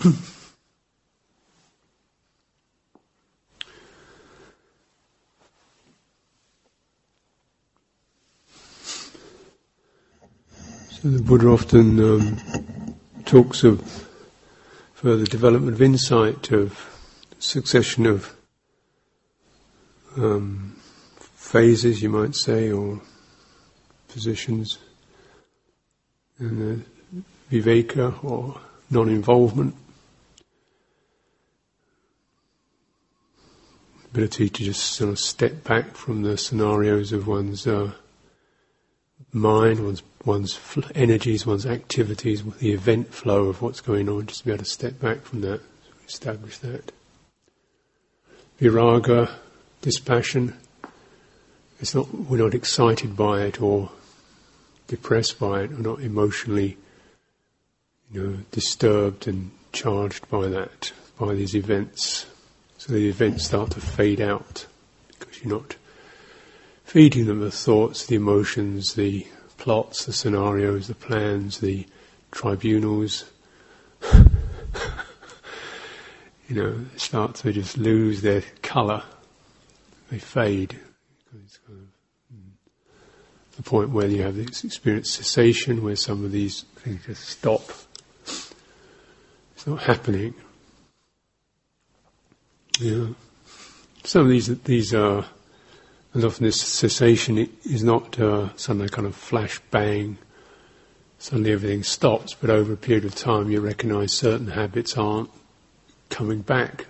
So the Buddha often um, talks of further development of insight, of succession of um, phases, you might say, or positions, and the viveka or non-involvement, ability to just sort of step back from the scenarios of one's uh, mind, one's one's fl- energies, one's activities, the event flow of what's going on, just to be able to step back from that, establish that. Viraga, dispassion, it's not, we're not excited by it or depressed by it, we're not emotionally, you know, disturbed and charged by that, by these events. So the events start to fade out because you're not feeding them the thoughts, the emotions, the plots, the scenarios, the plans, the tribunals. you know, start to just lose their colour. They fade. Kind of, the point where you have this experience cessation, where some of these things just stop. It's not happening. Yeah. Some of these these are and often this cessation is not uh, suddenly kind of flash bang, suddenly everything stops, but over a period of time you recognize certain habits aren't coming back.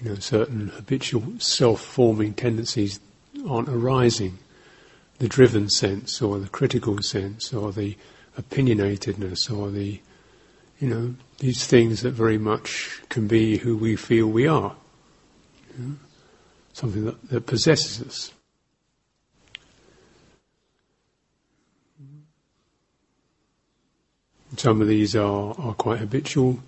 You know, certain habitual self-forming tendencies aren't arising. The driven sense or the critical sense or the opinionatedness or the, you know, these things that very much can be who we feel we are. You know? something that, that possesses us. Some of these are, are quite habitual,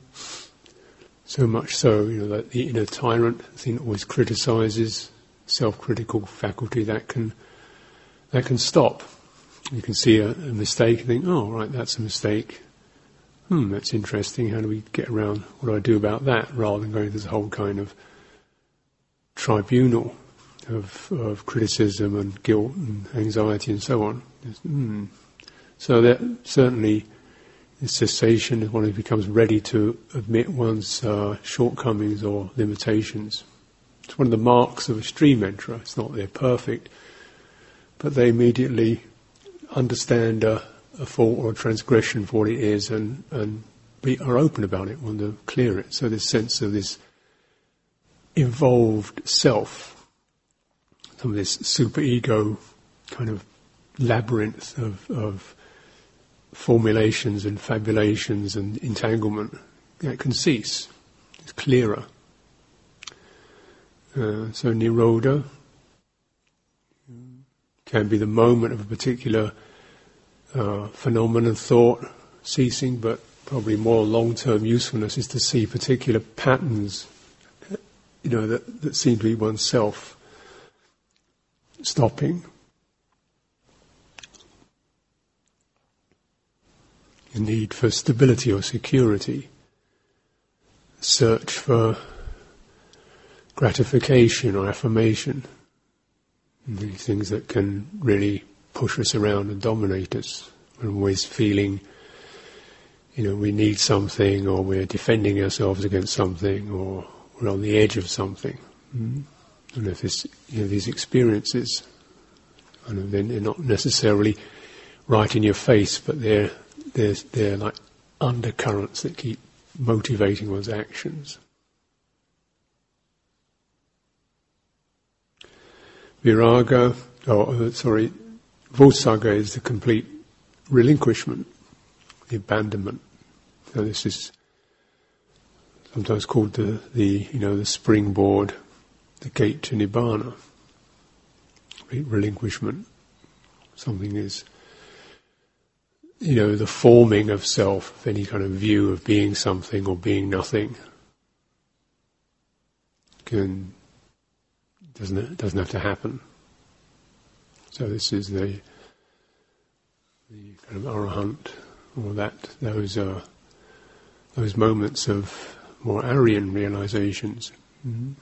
so much so, you know, that the inner tyrant, the thing that always criticises, self-critical faculty, that can that can stop. You can see a, a mistake and think, oh, right, that's a mistake. Hmm, that's interesting. How do we get around? What do I do about that? Rather than going through this whole kind of tribunal of, of criticism and guilt and anxiety and so on. Mm. So that certainly cessation is one who becomes ready to admit one's uh, shortcomings or limitations. It's one of the marks of a stream enterer. It's not they're perfect, but they immediately understand a, a fault or transgression for what it is and, and be, are open about it, want to clear it. So this sense of this evolved self, some of this superego kind of labyrinth of, of formulations and fabulations and entanglement, that can cease. It's clearer. Uh, so nirodha can be the moment of a particular uh, phenomenon, thought ceasing, but probably more long-term usefulness is to see particular patterns you know, that, that seem to be oneself stopping. A need for stability or security, search for gratification or affirmation, things that can really push us around and dominate us. We're always feeling, you know, we need something or we're defending ourselves against something or we're on the edge of something. Mm. And if this, you know, these experiences, and then they're not necessarily right in your face, but they're, they're, they're like undercurrents that keep motivating one's actions. Viraga, oh, uh, sorry, Vossagga is the complete relinquishment, the abandonment. So this is sometimes called the, the you know the springboard, the gate to nibbana, relinquishment. Something is you know the forming of self, of any kind of view of being something or being nothing. Can doesn't doesn't have to happen. So this is the the kind of arahant, or that those are those moments of more Aryan realizations. Mm-hmm.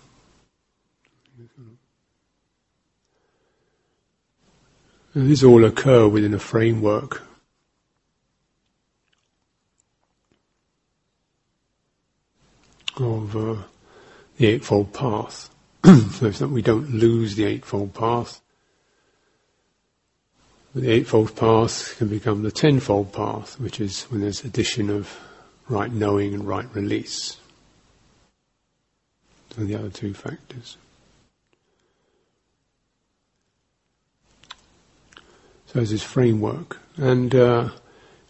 these all occur within a framework of uh, the Eightfold Path. so that we don't lose the Eightfold Path. The Eightfold Path can become the Tenfold Path, which is when there's addition of right knowing and right release. So the other two factors. So there's this framework. And uh,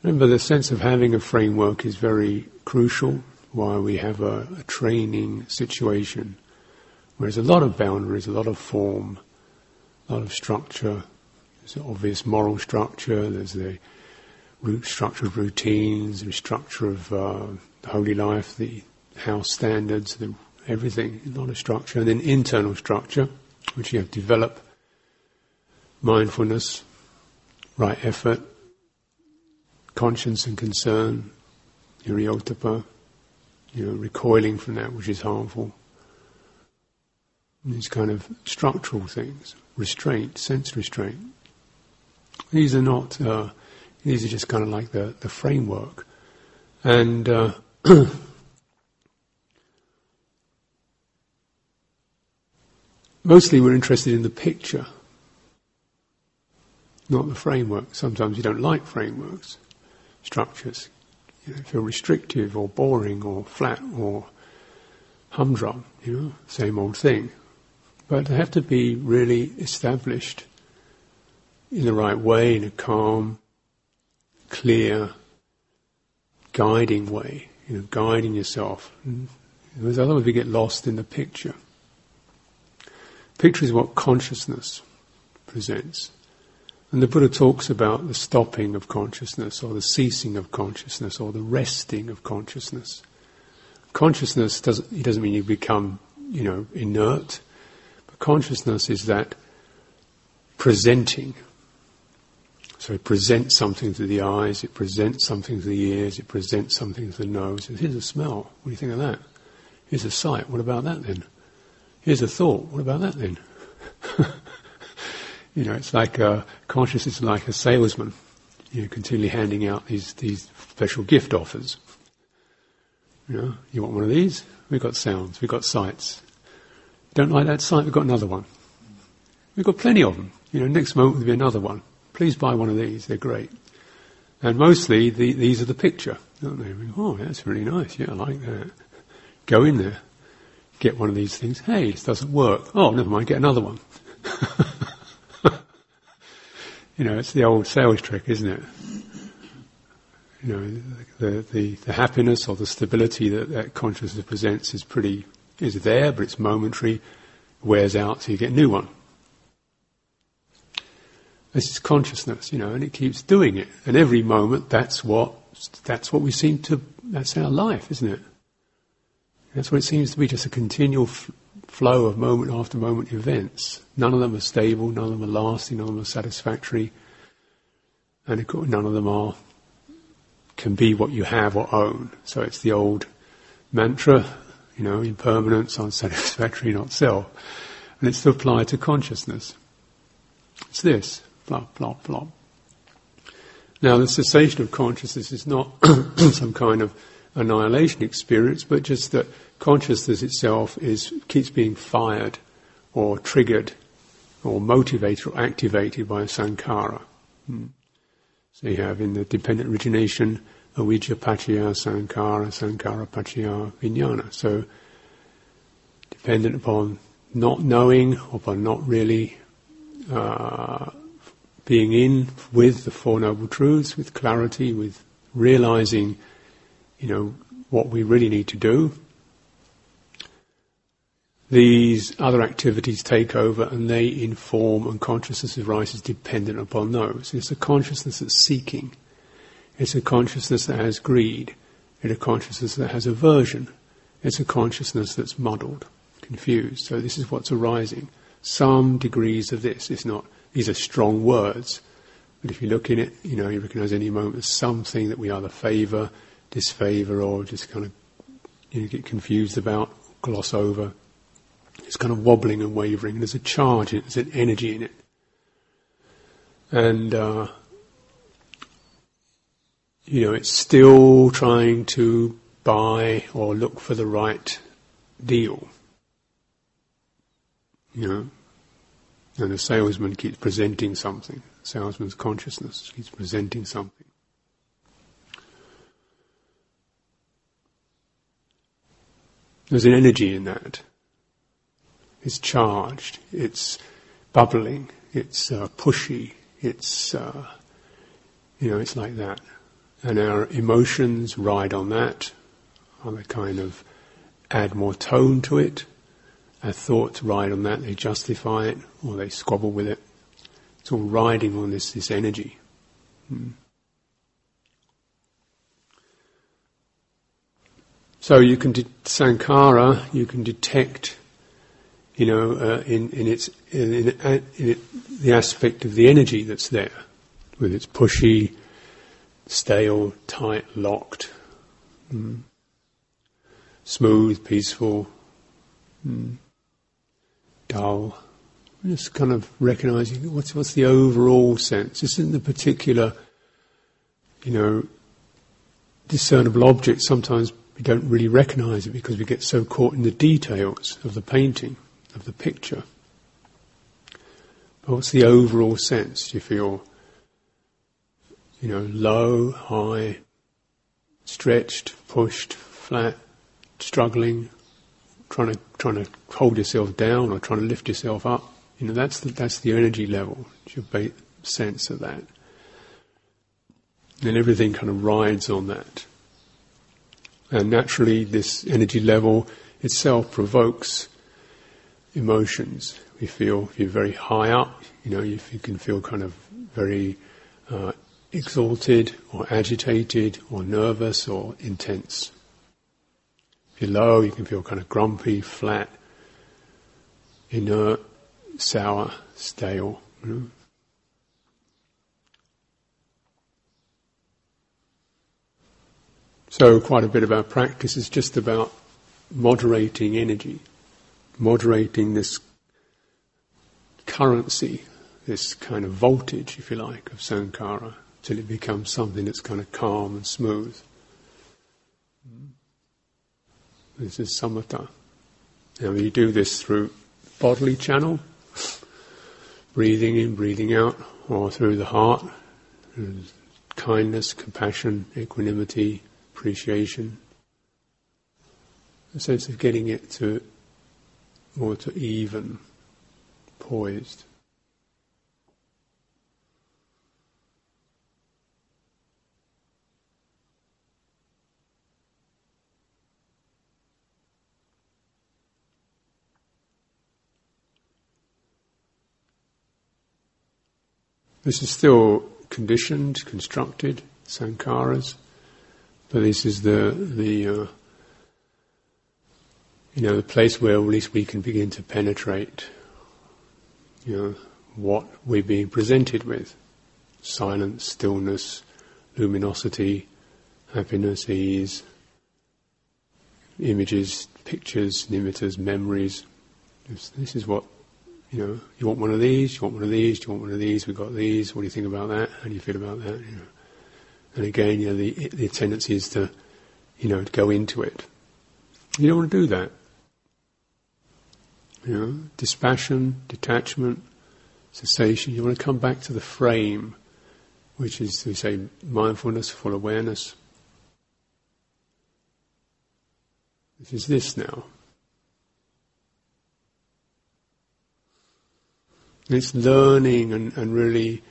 remember, the sense of having a framework is very crucial why we have a, a training situation where there's a lot of boundaries, a lot of form, a lot of structure. Obvious moral structure, there's the root structure of routines, the structure of uh, the holy life, the house standards, the, everything, a lot of structure. And then internal structure, which you have to develop mindfulness, right effort, conscience and concern, hiriyottappa, you know, recoiling from that which is harmful. These kind of structural things, restraint, sense restraint. These are not, uh, these are just kind of like the, the framework. And uh, mostly we're interested in the picture, not the framework. Sometimes you don't like frameworks, structures you know, feel restrictive or boring or flat or humdrum, you know, same old thing. But they have to be really established in the right way, in a calm, clear, guiding way, you know, guiding yourself. Because otherwise we get lost in the picture. Picture is what consciousness presents. And the Buddha talks about the stopping of consciousness, or the ceasing of consciousness, or the resting of consciousness. Consciousness doesn't, it doesn't mean you become, you know, inert, but consciousness is that presenting. So it presents something to the eyes, it presents something to the ears, it presents something to the nose. Here's a smell. What do you think of that? Here's a sight. What about that then? Here's a thought. What about that then? You know, it's like uh, a, consciousness is like a salesman, you know, continually handing out these, these special gift offers. You know, you want one of these? We've got sounds, we've got sights. Don't like that sight? We've got another one. We've got plenty of them. You know, next moment there'll be another one. Please buy one of these, they're great. And mostly the, these are the picture? Oh, that's really nice. Yeah, I like that. Go in there, get one of these things. Hey, this doesn't work. Oh, never mind, get another one. You know, it's the old sales trick, isn't it? You know, the, the, the happiness or the stability that, that consciousness presents is pretty, is there, but it's momentary, wears out, so you get a new one. This is consciousness, you know, and it keeps doing it. And every moment, that's what, that's what we seem to, that's our life, isn't it? That's what it seems to be, just a continual f- flow of moment after moment events. None of them are stable, none of them are lasting, none of them are satisfactory, and of course, none of them are can be what you have or own. So it's the old mantra, you know, impermanence, unsatisfactory, not self. And it's to apply to consciousness. It's this, plop, plop, plop. Now the cessation of consciousness is not some kind of annihilation experience, but just that consciousness itself is keeps being fired or triggered or motivated or activated by a sankhara. Hmm. So you have in the dependent origination avijja paccaya sankhara, sankhara paccaya vijnana. So dependent upon not knowing, upon not really uh, being in with the Four Noble Truths, with clarity, with realizing, you know, what we really need to do, these other activities take over and they inform and consciousness arises dependent upon those. It's a consciousness that's seeking. It's a consciousness that has greed. It's a consciousness that has aversion. It's a consciousness that's muddled, confused. So this is what's arising. Some degrees of this. It's not, these are strong words. But if you look in it, you know, you recognize any moment something that we either favour, disfavor or just kind of you know, get confused about, gloss over. It's kind of wobbling and wavering. And there's a charge there's an energy in it. And, uh, you know, it's still trying to buy or look for the right deal. You know, and the salesman keeps presenting something. The Salesman's consciousness keeps presenting something. There's an energy in that. It's charged. It's bubbling. It's uh, pushy. It's, uh, you know, it's like that. And our emotions ride on that. Or they kind of add more tone to it. Our thoughts ride on that. They justify it or they squabble with it. It's all riding on this, this energy. Hmm. So you can de- sankhara, you can detect, you know, uh, in, in its in, in, in it, the aspect of the energy that's there, with its pushy, stale, tight, locked, mm. smooth, peaceful, mm. Dull. Just kind of recognizing what's what's the overall sense. This isn't the particular, you know, discernible object. Sometimes we don't really recognize it because we get so caught in the details of the painting, of the picture. But what's the overall sense? Do you feel, you know, low, high, stretched, pushed, flat, struggling, trying to trying to hold yourself down or trying to lift yourself up? You know, that's the, that's the energy level. Your sense of that. And everything kind of rides on that. And naturally, this energy level itself provokes emotions. We feel if you're very high up, you know, you can feel kind of very uh, exalted or agitated or nervous or intense. If you're low, you can feel kind of grumpy, flat, inert, sour, stale. You know? So quite a bit of our practice is just about moderating energy, moderating this currency, this kind of voltage, if you like, of sankhara, till it becomes something that's kind of calm and smooth. This is samatha. Now you do this through bodily channel, breathing in, breathing out, or through the heart, kindness, compassion, equanimity, appreciation, a sense of getting it to more to even, poised. This is still conditioned, constructed, sankharas. But this is the the uh, you know the place where at least we can begin to penetrate. You know what we're being presented with: silence, stillness, luminosity, happiness, ease, images, pictures, nimittas, memories. This, this is what you know. You want one of these? You want one of these? You want one of these? We've got these. What do you think about that? How do you feel about that? You know. And again, you know, the, the tendency is to, you know, to go into it. You don't want to do that. You know, dispassion, detachment, cessation. You want to come back to the frame, which is, we say, mindfulness, full awareness. This is this now. It's learning and, and really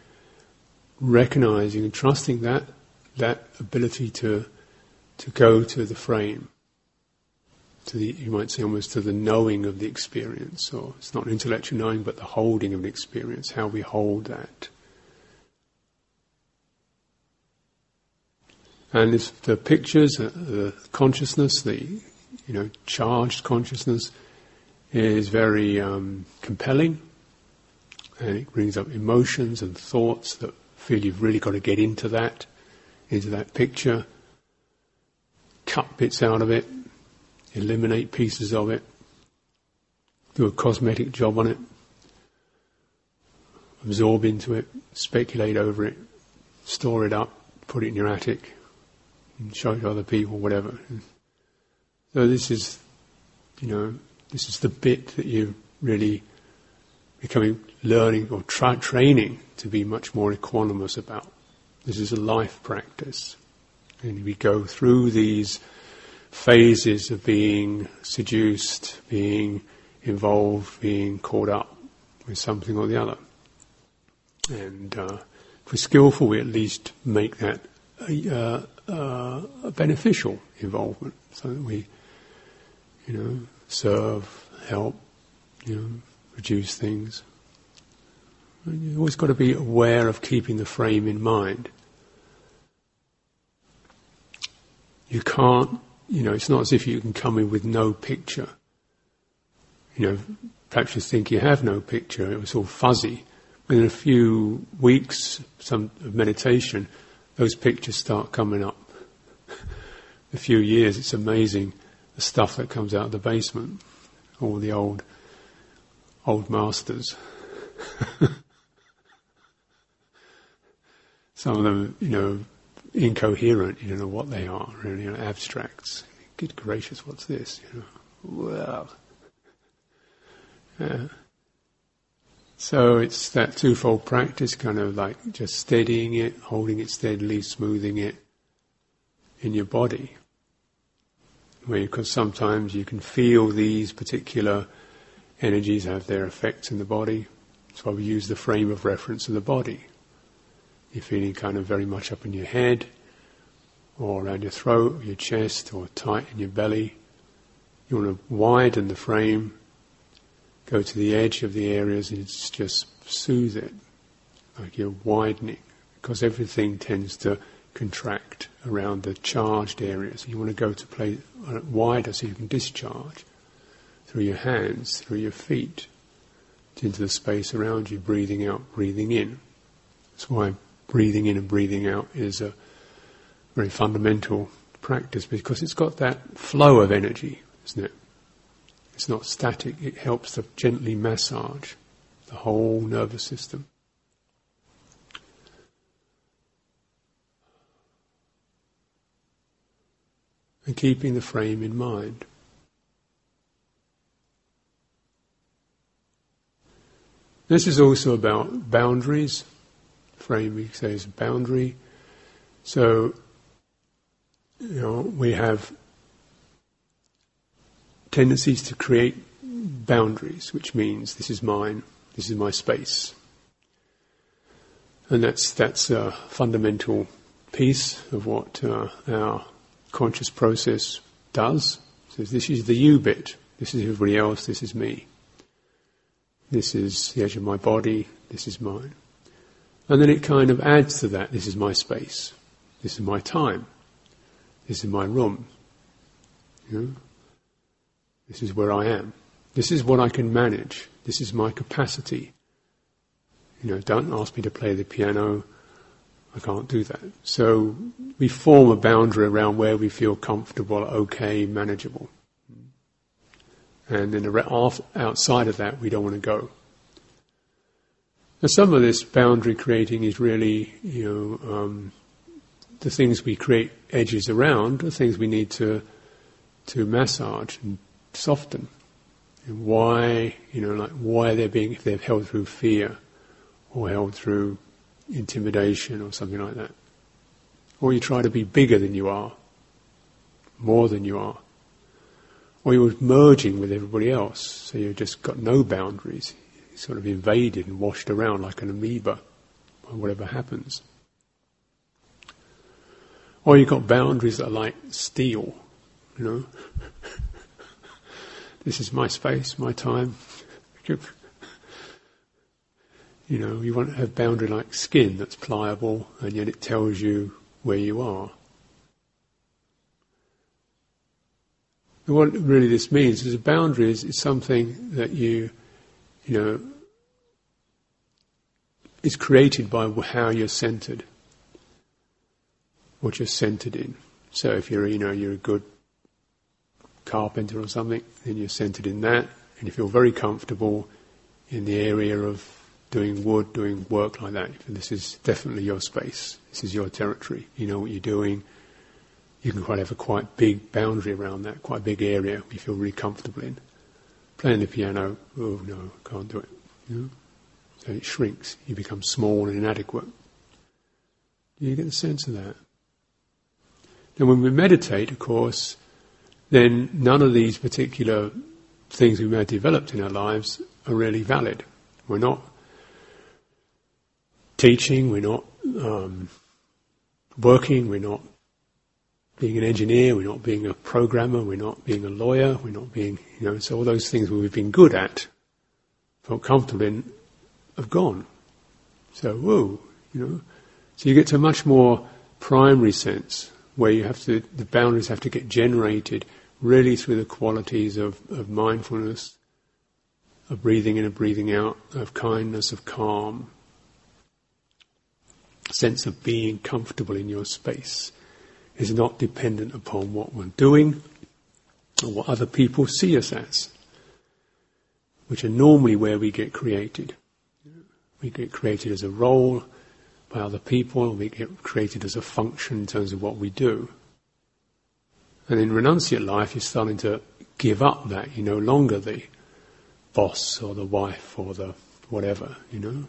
recognizing and trusting that that ability to to go to the frame, to the you might say almost to the knowing of the experience, or it's not intellectual knowing, but the holding of the experience, how we hold that. And if the pictures, the consciousness, the you know charged consciousness, is very um, compelling, and it brings up emotions and thoughts that feel you've really got to get into that into that picture. cut bits out of it, eliminate pieces of it, do a cosmetic job on it, absorb into it, speculate over it, store it up, put it in your attic, and show it to other people, whatever. So this is, you know, this is the bit that you really becoming learning or tra- training to be much more equanimous about. This is a life practice. And we go through these phases of being seduced, being involved, being caught up with something or the other. And uh, if we're skillful, we at least make that a, uh, uh, a beneficial involvement, so that we, you know, serve, help, you know, produce things. You've always got to be aware of keeping the frame in mind. You can't, you know, it's not as if you can come in with no picture. You know, perhaps you think you have no picture, it was all fuzzy. Within a few weeks some of meditation, those pictures start coming up. a few years, it's amazing the stuff that comes out of the basement, all the old old masters. Some of them, you know, incoherent, you don't know what they are, really, you know, abstracts. Good gracious, what's this? You know, wow. Yeah. So it's that twofold practice, kind of like just steadying it, holding it steadily, smoothing it in your body. Where you because sometimes you can feel these particular energies have their effects in the body. Why we use the frame of reference of the body. You're feeling kind of very much up in your head, or around your throat, or your chest, or tight in your belly. You want to widen the frame, go to the edge of the areas and just soothe it, like you're widening, because everything tends to contract around the charged areas. You want to go to place uh, wider so you can discharge through your hands, through your feet, into the space around you, breathing out, breathing in. That's why breathing in and breathing out is a very fundamental practice because it's got that flow of energy, isn't it? It's not static, it helps to gently massage the whole nervous system. And keeping the frame in mind. This is also about boundaries. Frame we say is boundary. So, you know, we have tendencies to create boundaries, which means this is mine, this is my space. And that's, that's a fundamental piece of what uh, our conscious process does. So this is the you bit, this is everybody else, this is me. This is the edge of my body, this is mine. And then it kind of adds to that, this is my space, this is my time, this is my room. You know? This is where I am. This is what I can manage. This is my capacity. You know, don't ask me to play the piano. I can't do that. So we form a boundary around where we feel comfortable, okay, manageable. And then the outside of that, we don't want to go. Now, some of this boundary creating is really, you know, um, the things we create edges around are things we need to to massage and soften. And why, you know, like why they're being, if they're held through fear or held through intimidation or something like that. Or you try to be bigger than you are, more than you are or you're merging with everybody else, so you've just got no boundaries. You're sort of invaded and washed around like an amoeba by whatever happens. Or you've got boundaries that are like steel, you know. this is my space, my time. you know, you want to have boundary like skin that's pliable and yet it tells you where you are. What really this means is a boundary is, is something that you, you know, is created by how you're centered, what you're centered in. So if you're, you know, you're a good carpenter or something, then you're centered in that, and you feel very comfortable in the area of doing wood, doing work like that. This is definitely your space. This is your territory. You know what you're doing. You can quite have a quite big boundary around that, quite a big area you feel really comfortable in. Playing the piano, oh no, can't do it. You know? So it shrinks. You become small and inadequate. Do you get the sense of that. And when we meditate, of course, then none of these particular things we may have developed in our lives are really valid. We're not teaching, we're not um, working, we're not being an engineer, we're not being a programmer, we're not being a lawyer, we're not being, you know, so all those things we've been good at, felt comfortable in, have gone. So, whoa, you know. So you get to a much more primary sense where you have to, the boundaries have to get generated really through the qualities of, of mindfulness, of breathing in and breathing out, of kindness, of calm, sense of being comfortable in your space is not dependent upon what we're doing or what other people see us as, which are normally where we get created. We get created as a role by other people, we get created as a function in terms of what we do. And in renunciate life, you're starting to give up that. You're no longer the boss or the wife or the whatever, you know.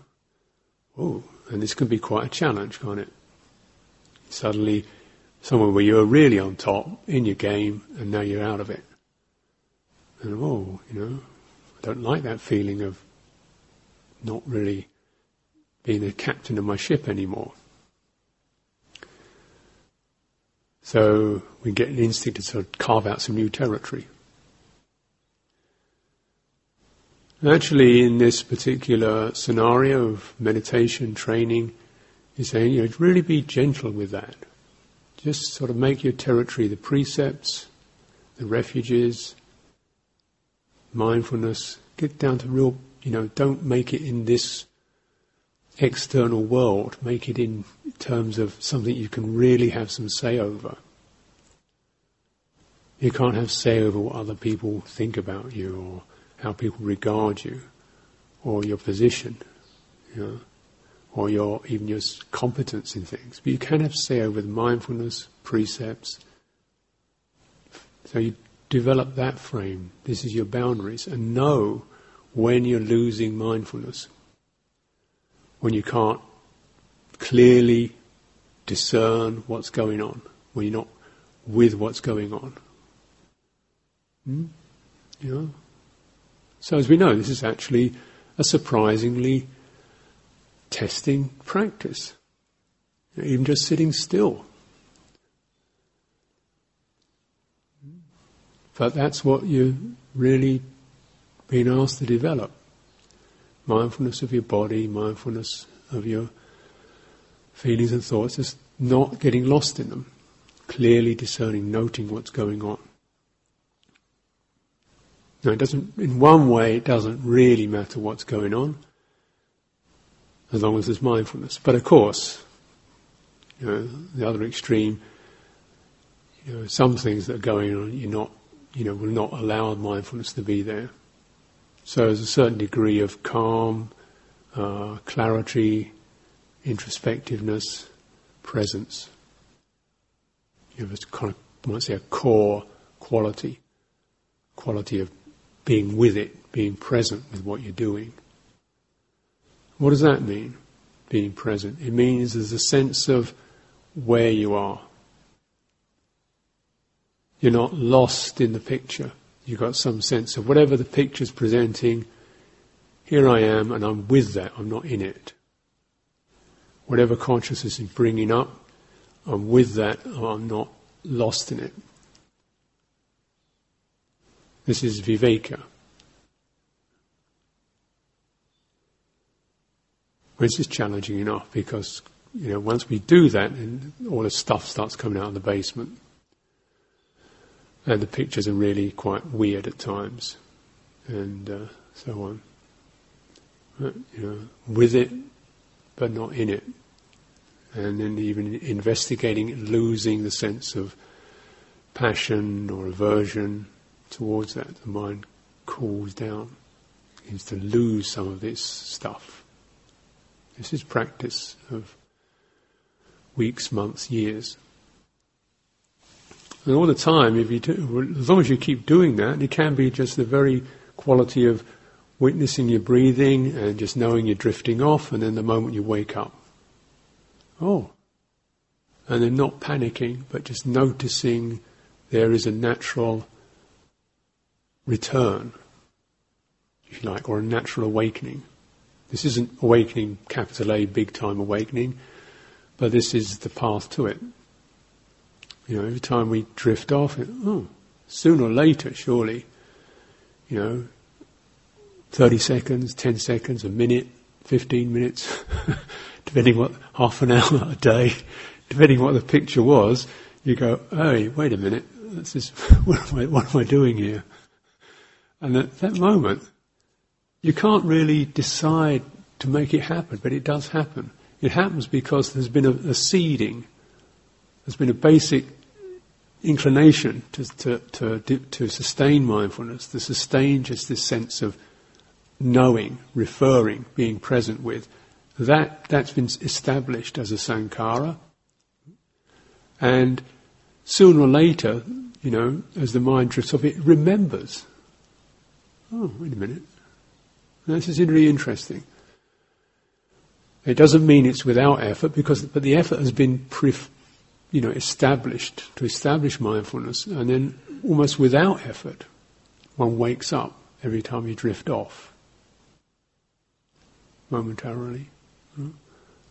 Oh, and this can be quite a challenge, can't it? Suddenly, somewhere where you were really on top in your game, and now you're out of it. And oh, you know, I don't like that feeling of not really being the captain of my ship anymore. So we get an instinct to sort of carve out some new territory. Actually, in this particular scenario of meditation training, you're saying, you know, really be gentle with that. Just sort of make your territory the precepts, the refuges, mindfulness. Get down to real, you know, don't make it in this external world. Make it in terms of something you can really have some say over. You can't have say over what other people think about you or how people regard you, or your position, you know, or your even your competence in things. But you can have say over the mindfulness precepts. So you develop that frame. This is your boundaries, and know when you're losing mindfulness, when you can't clearly discern what's going on, when you're not with what's going on. Hmm? So, as we know, this is actually a surprisingly testing practice. Even just sitting still. But that's what you're really being asked to develop. Mindfulness of your body, mindfulness of your feelings and thoughts, just not getting lost in them. Clearly discerning, noting what's going on. Now, it doesn't, in one way, it doesn't really matter what's going on, as long as there's mindfulness. But of course, you know, the other extreme, you know, some things that are going on, you're not, you know, will not allow mindfulness to be there. So there's a certain degree of calm, uh, clarity, introspectiveness, presence. You have a kind of, might say, a core quality, quality of being with it, being present with what you're doing. What does that mean, being present? It means there's a sense of where you are. You're not lost in the picture. You've got some sense of whatever the picture's presenting, here I am and I'm with that, I'm not in it. Whatever consciousness is bringing up, I'm with that, I'm not lost in it. This is viveka. Which is challenging enough because, you know, once we do that, and all the stuff starts coming out of the basement. And the pictures are really quite weird at times, and uh, so on. But, you know, with it, but not in it. And then even investigating, losing the sense of passion or aversion towards that, the mind cools down, begins to lose some of this stuff. This is practice of weeks, months, years. And all the time, if you do, as long as you keep doing that, it can be just the very quality of witnessing your breathing and just knowing you're drifting off, and then the moment you wake up, oh, and then not panicking, but just noticing there is a natural return, if you like, or a natural awakening. This isn't awakening, capital A, big time awakening, but this is the path to it. You know, every time we drift off, it, oh, sooner or later, surely, you know, 30 seconds, 10 seconds, a minute, 15 minutes, depending what, half an hour a day, depending what the picture was, you go, hey, wait a minute, this is, what am I, what am I doing here? And at that moment, you can't really decide to make it happen, but it does happen. It happens because there's been a, a seeding, there's been a basic inclination to, to, to, to sustain mindfulness, to sustain just this sense of knowing, referring, being present with. That, that's been established as a sankhara. And sooner or later, you know, as the mind drifts off, it remembers. Oh, wait a minute. This is really interesting. It doesn't mean it's without effort, because but the effort has been, pref, you know, established to establish mindfulness, and then almost without effort, one wakes up every time you drift off momentarily. Hmm?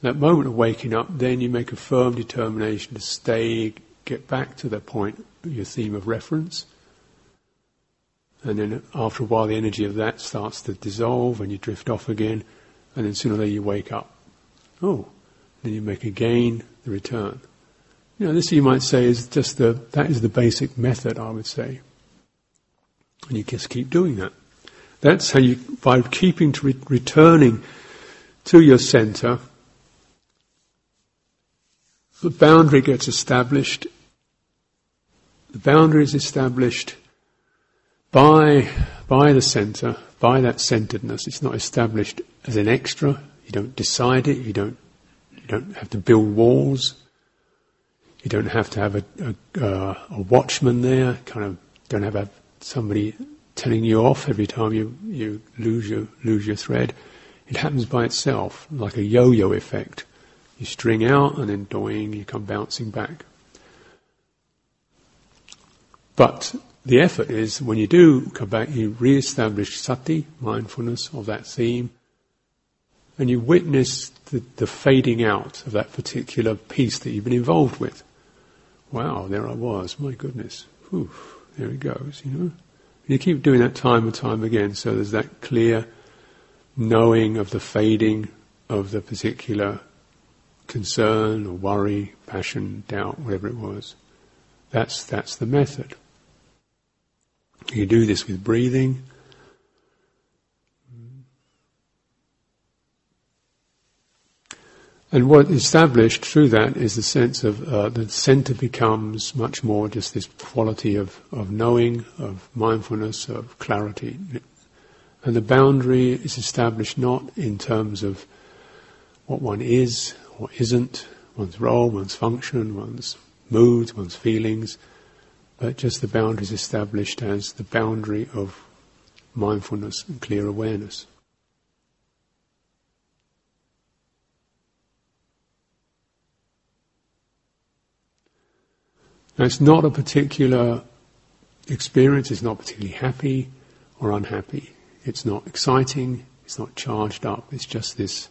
That moment of waking up, then you make a firm determination to stay, get back to the point, your theme of reference. And then after a while, the energy of that starts to dissolve and you drift off again. And then sooner or later, you wake up. Oh, then you make again the return. You know, this you might say is just the, that is the basic method, I would say. And you just keep doing that. That's how you, by keeping to re- returning to your center, the boundary gets established. The boundary is established by, by the center, by that centeredness. It's not established as an extra. You don't decide it. You don't, you don't have to build walls. You don't have to have a, a, uh, a watchman there. Kind of don't have a, somebody telling you off every time you, you lose your, lose your thread. It happens by itself, like a yo-yo effect. You string out and then doing, you come bouncing back. But the effort is when you do come back, you re-establish sati, mindfulness of that theme, and you witness the, the, fading out of that particular piece that you've been involved with. Wow, there I was, my goodness. Whew, there it goes, you know. And you keep doing that time and time again, so there's that clear knowing of the fading of the particular concern or worry, passion, doubt, whatever it was. That's, that's the method. You do this with breathing. And what established through that is the sense of uh, the center becomes much more just this quality of, of knowing, of mindfulness, of clarity. And the boundary is established not in terms of what one is or isn't, one's role, one's function, one's moods, one's feelings, but just the boundaries established as the boundary of mindfulness and clear awareness. Now, it's not a particular experience, it's not particularly happy or unhappy. It's not exciting, it's not charged up, it's just this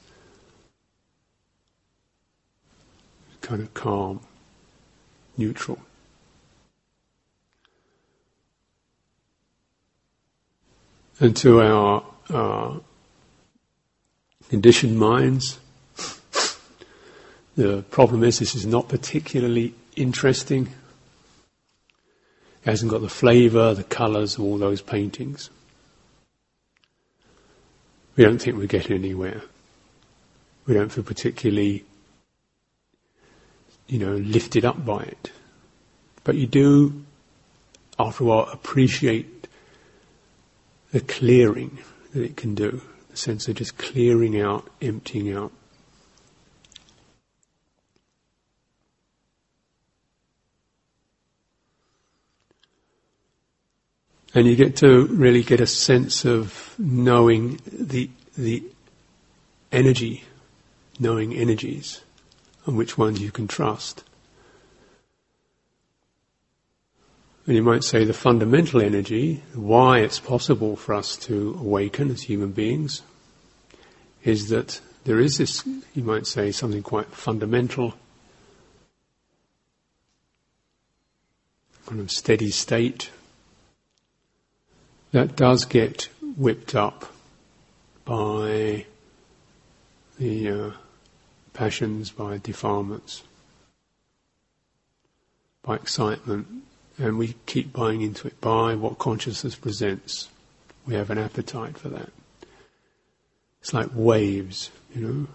kind of calm, neutral. And to our uh, conditioned minds, the problem is this is not particularly interesting. It hasn't got the flavour, the colours of all those paintings we don't think we're getting anywhere. We don't feel particularly, you know, lifted up by it. But you do, after a while, appreciate the clearing that it can do, the sense of just clearing out, emptying out. And you get to really get a sense of knowing the, the energy, knowing energies, and which ones you can trust. And you might say the fundamental energy, why it's possible for us to awaken as human beings, is that there is this, you might say, something quite fundamental, kind of steady state that does get whipped up by the uh, passions, by defilements, by excitement, and we keep buying into it by what consciousness presents. We have an appetite for that. It's like waves, you know.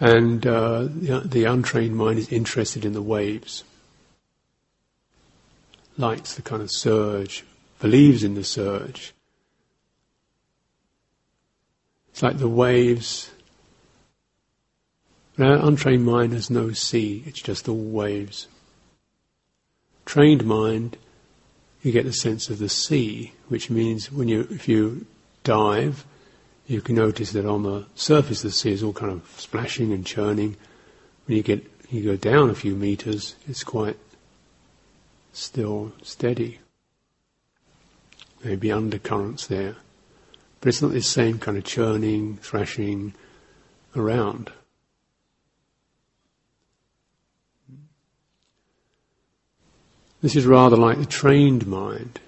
And uh, the, the untrained mind is interested in the waves likes the kind of surge, believes in the surge. It's like the waves. Our untrained mind has no sea, it's just all waves. Trained mind, you get the sense of the sea, which means when you, if you dive, you can notice that on the surface the sea is all kind of splashing and churning. When you get, you go down a few meters, it's quite still steady. Maybe undercurrents there. But it's not the same kind of churning, thrashing around. This is rather like the trained mind.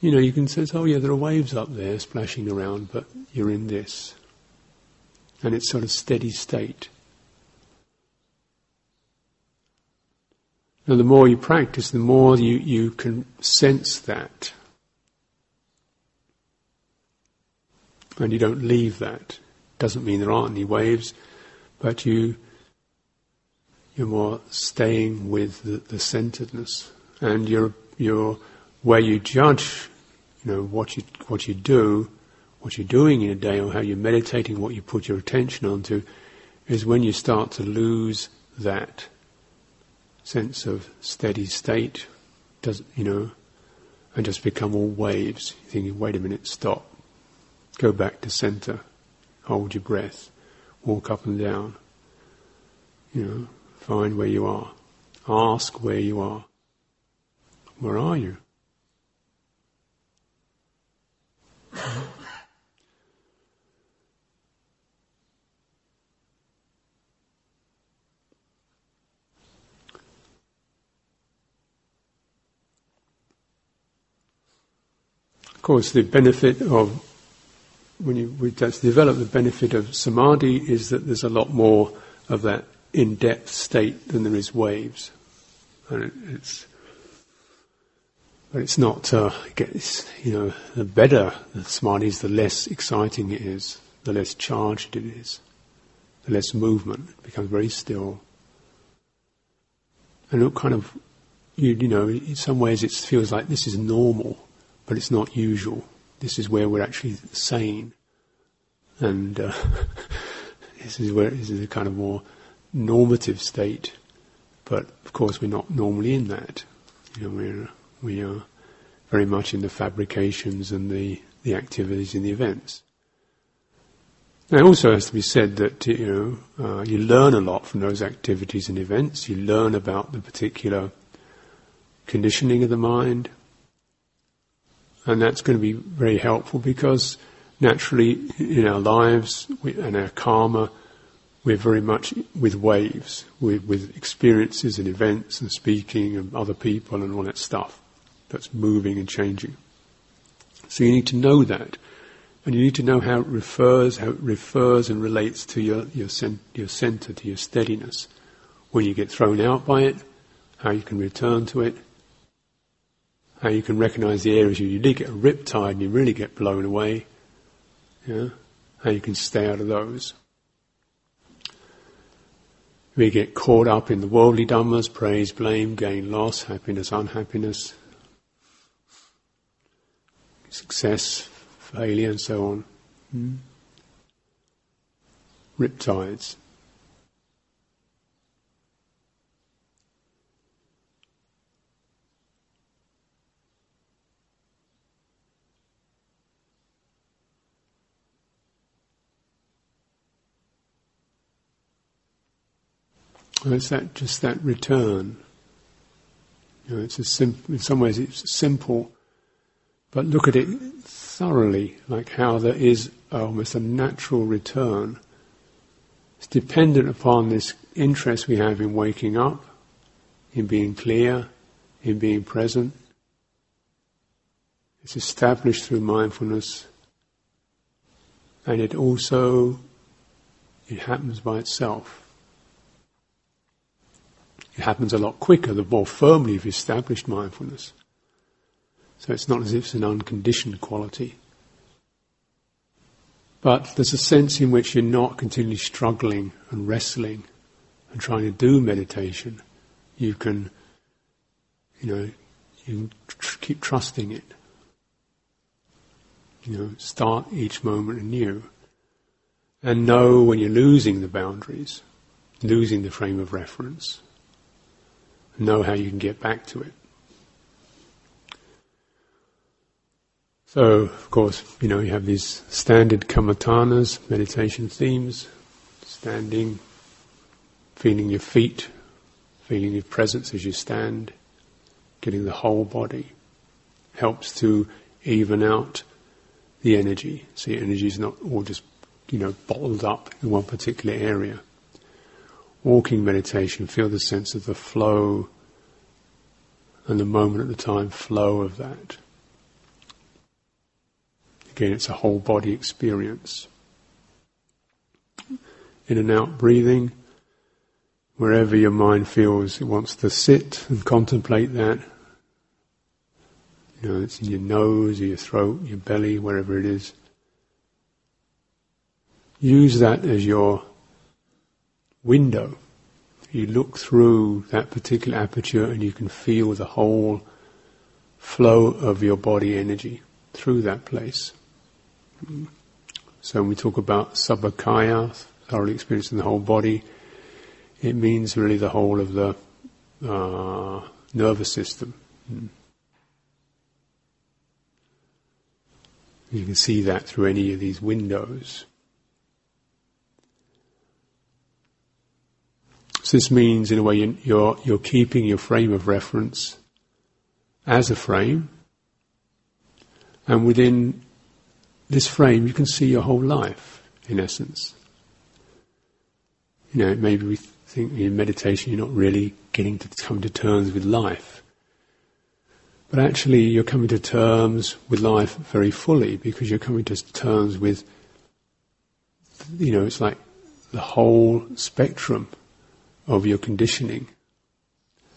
You know, you can sense, oh yeah, there are waves up there splashing around, but you're in this. And it's sort of steady state. Now, the more you practice, the more you, you can sense that. And you don't leave that. Doesn't mean there aren't any waves, but you, you're more staying with the, the centeredness. And you're, you're, where you judge, you know, what you, what you do, what you're doing in a day, or how you're meditating, what you put your attention onto, is when you start to lose that sense of steady state, does you know, and just become all waves. Thinking, wait a minute, stop, go back to center, hold your breath, walk up and down. You know, find where you are, ask where you are. Where are you? Of course, the benefit of when you we develop the benefit of samadhi is that there's a lot more of that in-depth state than there is waves, and it, it's but it's not. Uh, gets, you know, the better the samadhi is, the less exciting it is, the less charged it is, the less movement. It becomes very still, and it kind of, you, you know, in some ways it feels like this is normal but it's not usual. This is where we're actually sane, and uh, this is where this is a kind of more normative state. But of course, we're not normally in that. You know, we're we are very much in the fabrications and the the activities and the events. Now, it also has to be said that you know uh, you learn a lot from those activities and events. You learn about the particular conditioning of the mind, and that's going to be very helpful because naturally in our lives and our karma, we're very much with waves, with, experiences and events and speaking and other people and all that stuff that's moving and changing. So you need to know that. And you need to know how it refers, how it refers and relates to your, your, your center, to your steadiness. When you get thrown out by it, how you can return to it, how you can recognize the areas you really get a riptide and you really get blown away. Yeah? How you can stay out of those. We get caught up in the worldly dhammas, praise, blame, gain, loss, happiness, unhappiness, success, failure, and so on. Hmm? Riptides. Well, it's that just that return. You know, it's a sim- in some ways it's simple, but look at it thoroughly, like how there is almost a natural return. It's dependent upon this interest we have in waking up, in being clear, in being present. It's established through mindfulness, and it also it happens by itself. It happens a lot quicker the more firmly you've established mindfulness. So it's not as if it's an unconditioned quality. But there's a sense in which you're not continually struggling and wrestling and trying to do meditation. You can, you know, you tr- keep trusting it. You know, start each moment anew. And know when you're losing the boundaries, losing the frame of reference, know how you can get back to it. So, of course, you know, you have these standard kammatthānas, meditation themes, standing, feeling your feet, feeling your presence as you stand, getting the whole body. Helps to even out the energy. Your energy is not all just, you know, bottled up in one particular area walking meditation, feel the sense of the flow and the moment at the time flow of that. Again, it's a whole body experience. In and out breathing, wherever your mind feels it wants to sit and contemplate that. You know, it's in your nose, or your throat, your belly, wherever it is. Use that as your window. You look through that particular aperture and you can feel the whole flow of your body energy through that place. So when we talk about sabbakaya, thoroughly experiencing the whole body, it means really the whole of the uh, nervous system. You can see that through any of these windows. So this means, in a way, you're, you're keeping your frame of reference as a frame, and within this frame, you can see your whole life, in essence. You know, maybe we think in meditation you're not really getting to come to terms with life. But actually, you're coming to terms with life very fully because you're coming to terms with, you know, it's like the whole spectrum of your conditioning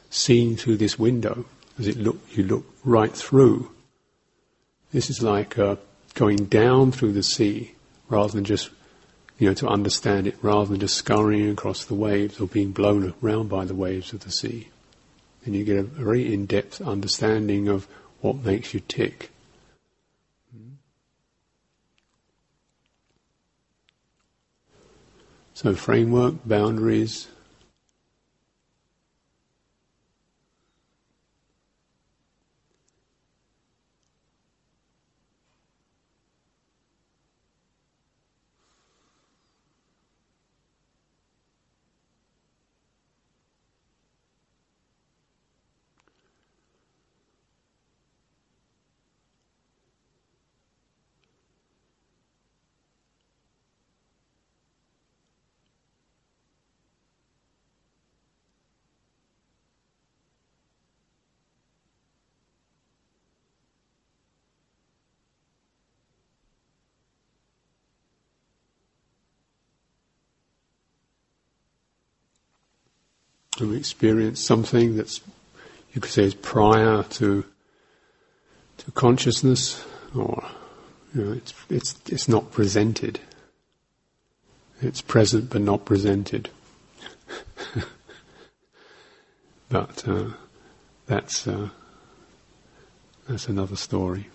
seen through this window as it look you look right through. This is like uh, going down through the sea rather than just you know to understand it rather than just scurrying across the waves or being blown around by the waves of the sea. And you get a very in-depth understanding of what makes you tick. So framework, boundaries, to experience something that's you could say is prior to to consciousness, or you know, it's it's it's not presented. It's present but not presented. But uh, that's uh, that's another story.